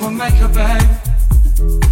Someone make her, bed.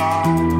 song.